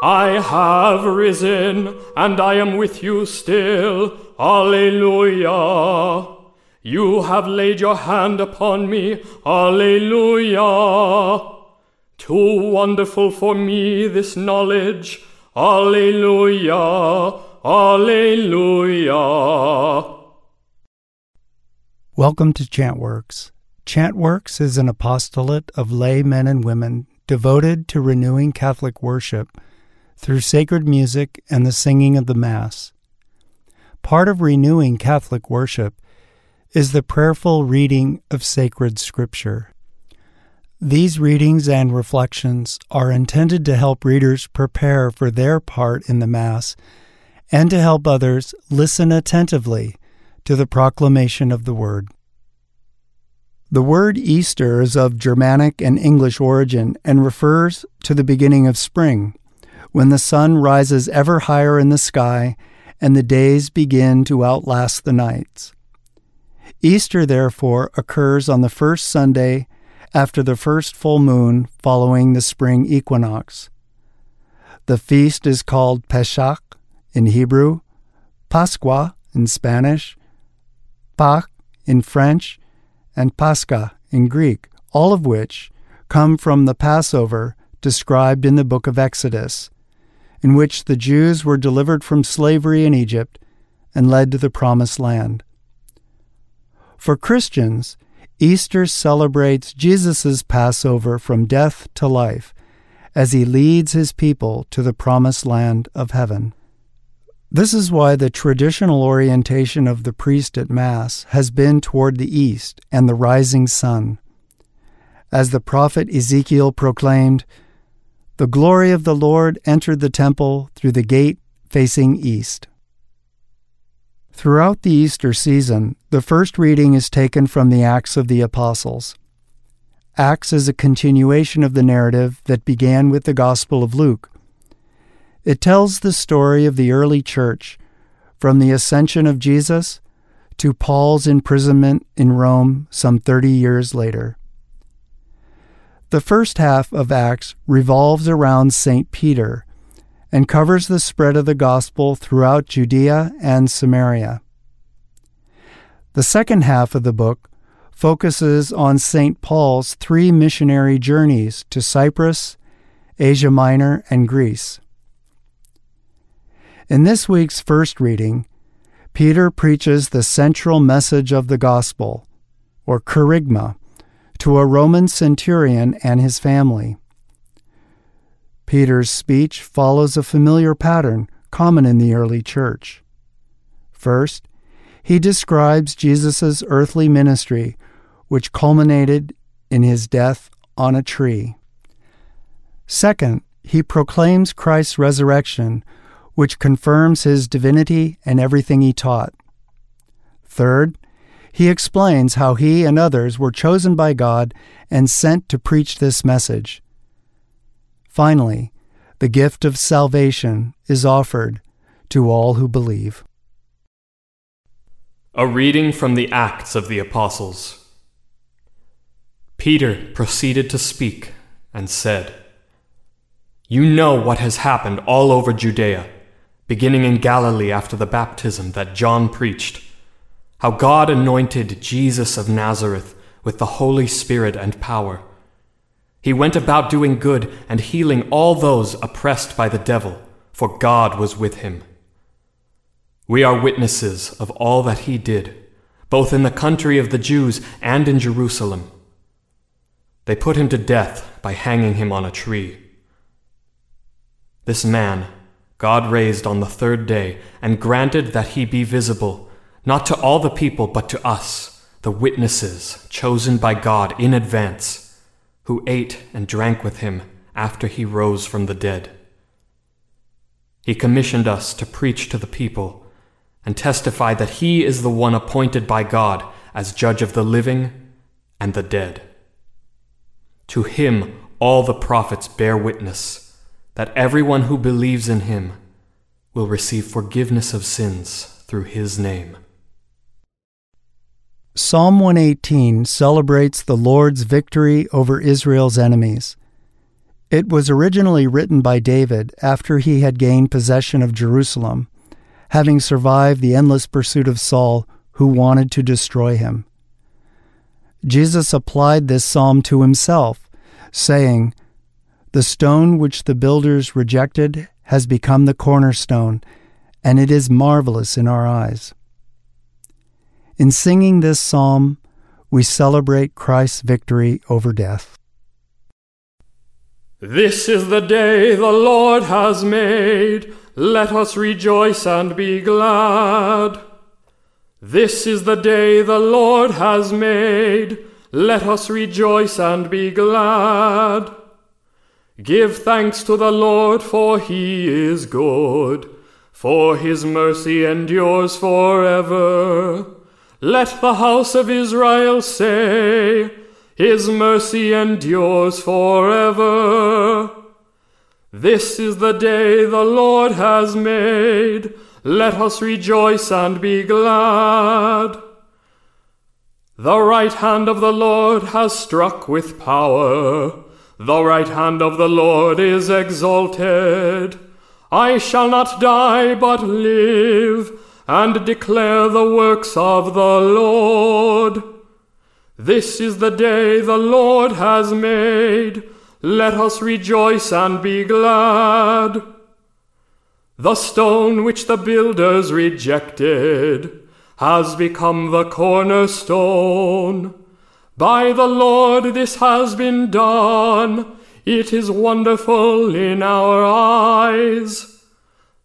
I have risen, and I am with you still. Alleluia. You have laid your hand upon me. Alleluia. Too wonderful for me this knowledge. Alleluia. Alleluia. Welcome to Chantworks. Chantworks is an apostolate of lay men and women devoted to renewing Catholic worship through sacred music and the singing of the Mass. Part of renewing Catholic worship is the prayerful reading of sacred Scripture. These readings and reflections are intended to help readers prepare for their part in the Mass and to help others listen attentively to the proclamation of the Word. The word Easter is of Germanic and English origin and refers to the beginning of spring when the sun rises ever higher in the sky and the days begin to outlast the nights. Easter, therefore, occurs on the first Sunday after the first full moon following the spring equinox. The feast is called Pesach in Hebrew, Pascua in Spanish, Pâques in French, and Pascha in Greek, all of which come from the Passover described in the book of Exodus, in which the Jews were delivered from slavery in Egypt and led to the Promised Land. For Christians, Easter celebrates Jesus' Passover from death to life as he leads his people to the Promised Land of heaven. This is why the traditional orientation of the priest at Mass has been toward the east and the rising sun. As the prophet Ezekiel proclaimed, the glory of the Lord entered the temple through the gate facing east. Throughout the Easter season, the first reading is taken from the Acts of the Apostles. Acts is a continuation of the narrative that began with the Gospel of Luke. It tells the story of the early church, from the ascension of Jesus to Paul's imprisonment in Rome some 30 years later. The first half of Acts revolves around St. Peter and covers the spread of the gospel throughout Judea and Samaria. The second half of the book focuses on St. Paul's three missionary journeys to Cyprus, Asia Minor, and Greece. In this week's first reading, Peter preaches the central message of the gospel, or kerygma, to a Roman centurion and his family. Peter's speech follows a familiar pattern common in the early church. First, he describes Jesus' earthly ministry, which culminated in his death on a tree. Second, he proclaims Christ's resurrection, which confirms his divinity and everything he taught. Third, he explains how he and others were chosen by God and sent to preach this message. Finally, the gift of salvation is offered to all who believe. A reading from the Acts of the Apostles. Peter proceeded to speak and said, You know what has happened all over Judea, beginning in Galilee after the baptism that John preached how God anointed Jesus of Nazareth with the Holy Spirit and power. He went about doing good and healing all those oppressed by the devil, for God was with him. We are witnesses of all that he did, both in the country of the Jews and in Jerusalem. They put him to death by hanging him on a tree. This man God raised on the third day and granted that he be visible not to all the people, but to us, the witnesses chosen by God in advance, who ate and drank with him after he rose from the dead. He commissioned us to preach to the people and testify that he is the one appointed by God as judge of the living and the dead. To him all the prophets bear witness that everyone who believes in him will receive forgiveness of sins through his name. Psalm 118 celebrates the Lord's victory over Israel's enemies. It was originally written by David after he had gained possession of Jerusalem, having survived the endless pursuit of Saul, who wanted to destroy him. Jesus applied this psalm to himself, saying, The stone which the builders rejected has become the cornerstone, and it is marvelous in our eyes. In singing this psalm, we celebrate Christ's victory over death. This is the day the Lord has made. Let us rejoice and be glad. This is the day the Lord has made. Let us rejoice and be glad. Give thanks to the Lord, for he is good, for his mercy endures forever. Let the house of Israel say, His mercy endures forever. This is the day the Lord has made. Let us rejoice and be glad. The right hand of the Lord has struck with power. The right hand of the Lord is exalted. I shall not die, but live and declare the works of the Lord. This is the day the Lord has made. Let us rejoice and be glad. The stone which the builders rejected has become the cornerstone. By the Lord this has been done. It is wonderful in our eyes.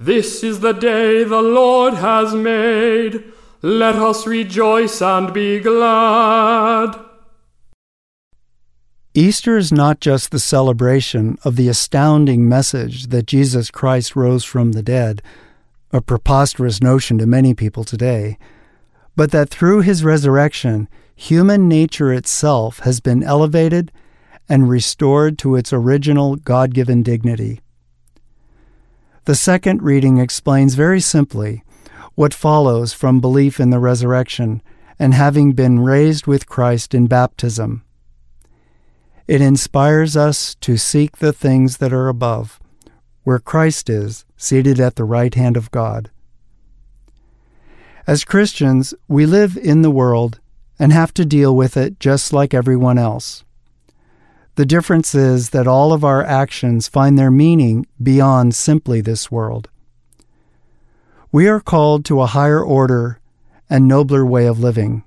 This is the day the Lord has made. Let us rejoice and be glad. Easter is not just the celebration of the astounding message that Jesus Christ rose from the dead, a preposterous notion to many people today, but that through his resurrection, human nature itself has been elevated and restored to its original God given dignity. The second reading explains very simply what follows from belief in the resurrection and having been raised with Christ in baptism. It inspires us to seek the things that are above, where Christ is, seated at the right hand of God. As Christians, we live in the world and have to deal with it just like everyone else. The difference is that all of our actions find their meaning beyond simply this world. We are called to a higher order and nobler way of living.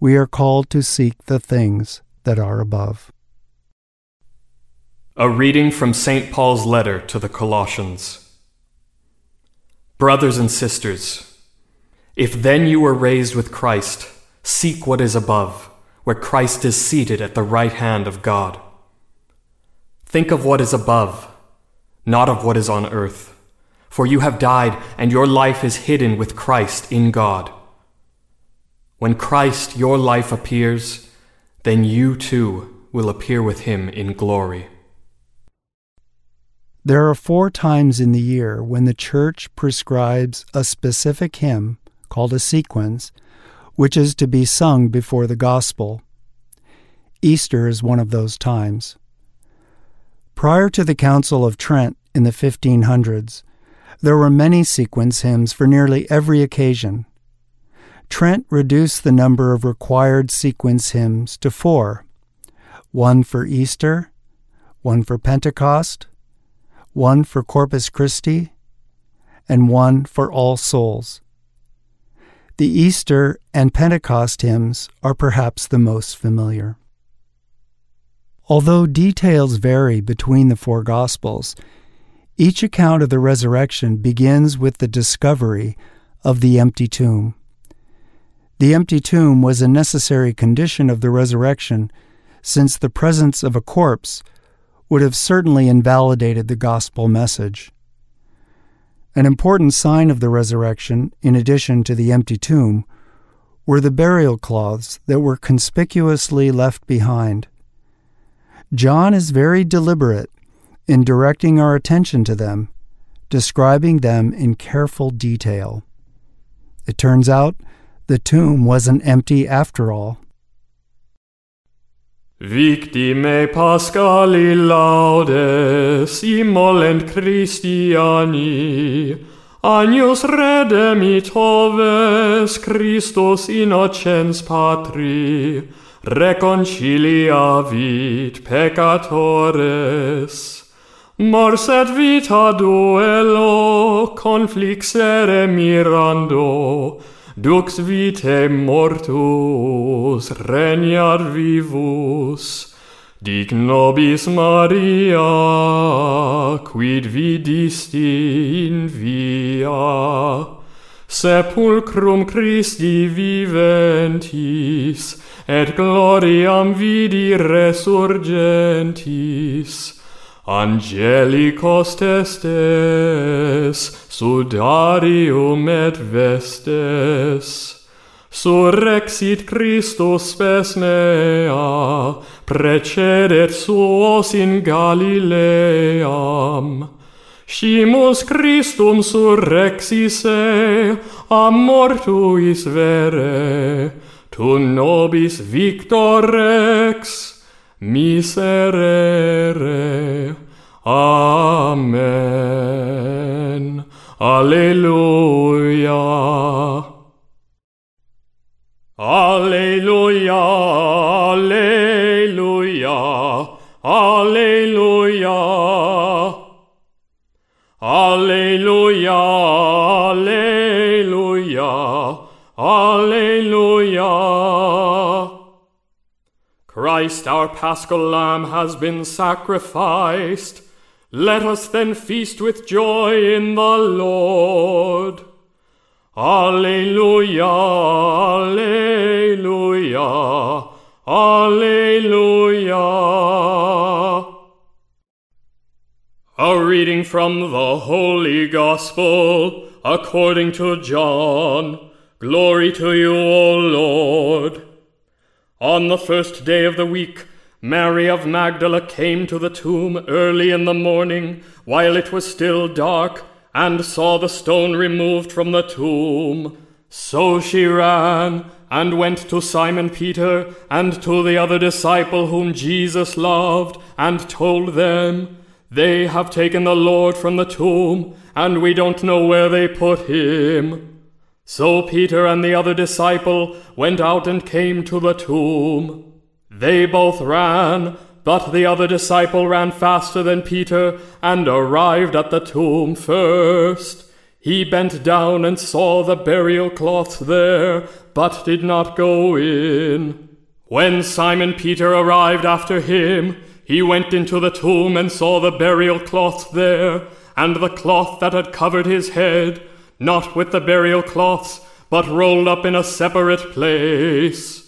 We are called to seek the things that are above. A reading from St. Paul's letter to the Colossians. Brothers and sisters, if then you were raised with Christ, seek what is above where Christ is seated at the right hand of God. Think of what is above, not of what is on earth, for you have died, and your life is hidden with Christ in God. When Christ, your life, appears, then you too will appear with him in glory. There are four times in the year when the Church prescribes a specific hymn, called a sequence, which is to be sung before the gospel. Easter is one of those times. Prior to the Council of Trent in the 1500s, there were many sequence hymns for nearly every occasion. Trent reduced the number of required sequence hymns to four one for Easter, one for Pentecost, one for Corpus Christi, and one for All Souls. The Easter and Pentecost hymns are perhaps the most familiar. Although details vary between the four Gospels, each account of the resurrection begins with the discovery of the empty tomb. The empty tomb was a necessary condition of the resurrection, since the presence of a corpse would have certainly invalidated the gospel message. An important sign of the resurrection, in addition to the empty tomb, were the burial cloths that were conspicuously left behind. John is very deliberate in directing our attention to them, describing them in careful detail. It turns out the tomb wasn't empty after all. Victime Pascali laudes immolent Christiani, Agnus redemitoves Christus innocens patri, reconciliavit peccatores. Mors et vita duello conflixere mirando, dux vitae mortus regnat vivus. Dic nobis Maria quid vidisti in via? Sepulcrum Christi viventis et gloriam vidi resurgentis. Angelicos testes, sudarium et vestes, surrexit Christus spes mea, precedet suos in Galileam. Scimus Christum surrexis e, a mortuis vere, tu nobis victor rex, miserere. Amen. Alleluia. Alleluia. Alleluia. Alleluia. Alleluia. Alleluia. Alleluia. Christ our paschal lamb has been sacrificed. Let us then feast with joy in the Lord. Alleluia, Alleluia, Alleluia. A reading from the Holy Gospel according to John. Glory to you, O Lord. On the first day of the week, Mary of Magdala came to the tomb early in the morning, while it was still dark, and saw the stone removed from the tomb. So she ran and went to Simon Peter and to the other disciple whom Jesus loved, and told them, They have taken the Lord from the tomb, and we don't know where they put him. So Peter and the other disciple went out and came to the tomb. They both ran, but the other disciple ran faster than Peter and arrived at the tomb first. He bent down and saw the burial cloths there, but did not go in. When Simon Peter arrived after him, he went into the tomb and saw the burial cloths there, and the cloth that had covered his head not with the burial cloths, but rolled up in a separate place.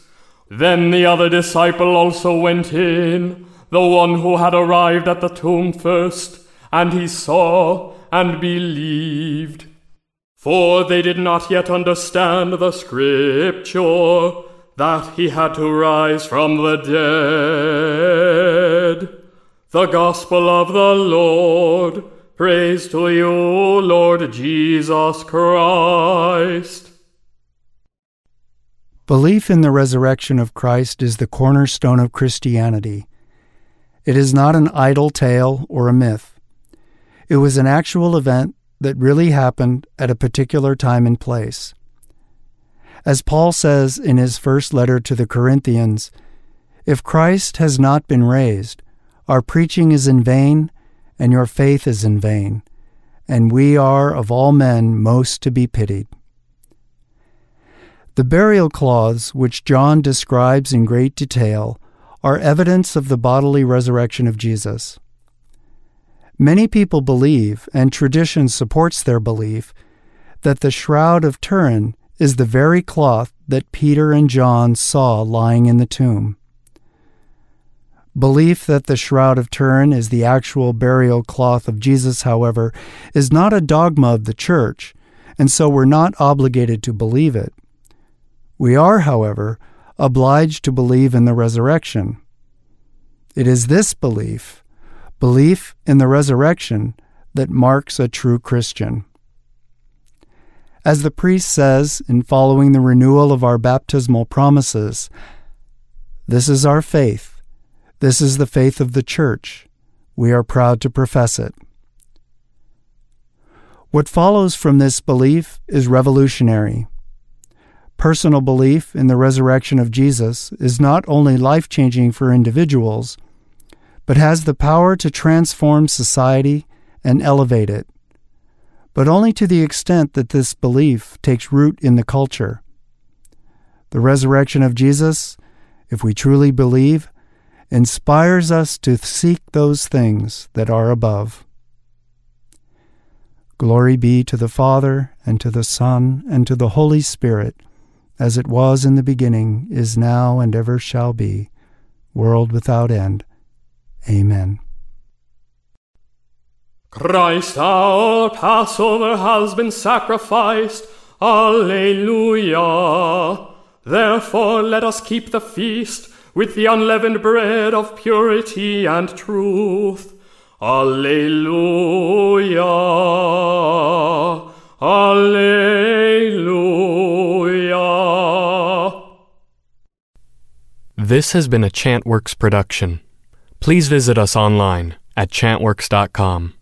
Then the other disciple also went in, the one who had arrived at the tomb first, and he saw and believed. For they did not yet understand the scripture that he had to rise from the dead. The gospel of the Lord. Praise to you, Lord Jesus Christ. Belief in the resurrection of Christ is the cornerstone of Christianity. It is not an idle tale or a myth. It was an actual event that really happened at a particular time and place. As Paul says in his first letter to the Corinthians, if Christ has not been raised, our preaching is in vain and your faith is in vain, and we are of all men most to be pitied. The burial cloths, which John describes in great detail, are evidence of the bodily resurrection of Jesus. Many people believe, and tradition supports their belief, that the Shroud of Turin is the very cloth that Peter and John saw lying in the tomb. Belief that the Shroud of Turin is the actual burial cloth of Jesus, however, is not a dogma of the Church, and so we're not obligated to believe it. We are, however, obliged to believe in the resurrection. It is this belief, belief in the resurrection, that marks a true Christian. As the priest says in following the renewal of our baptismal promises, this is our faith This is the faith of the Church. We are proud to profess it. What follows from this belief is revolutionary. Personal belief in the resurrection of Jesus is not only life changing for individuals, but has the power to transform society and elevate it, but only to the extent that this belief takes root in the culture. The resurrection of Jesus, if we truly believe, inspires us to seek those things that are above. Glory be to the Father, and to the Son, and to the Holy Spirit, as it was in the beginning, is now, and ever shall be, world without end. Amen. Christ our Passover has been sacrificed. Alleluia. Therefore let us keep the feast with the unleavened bread of purity and truth. Alleluia. Alleluia. This has been a Chantworks production. Please visit us online at chantworks.com.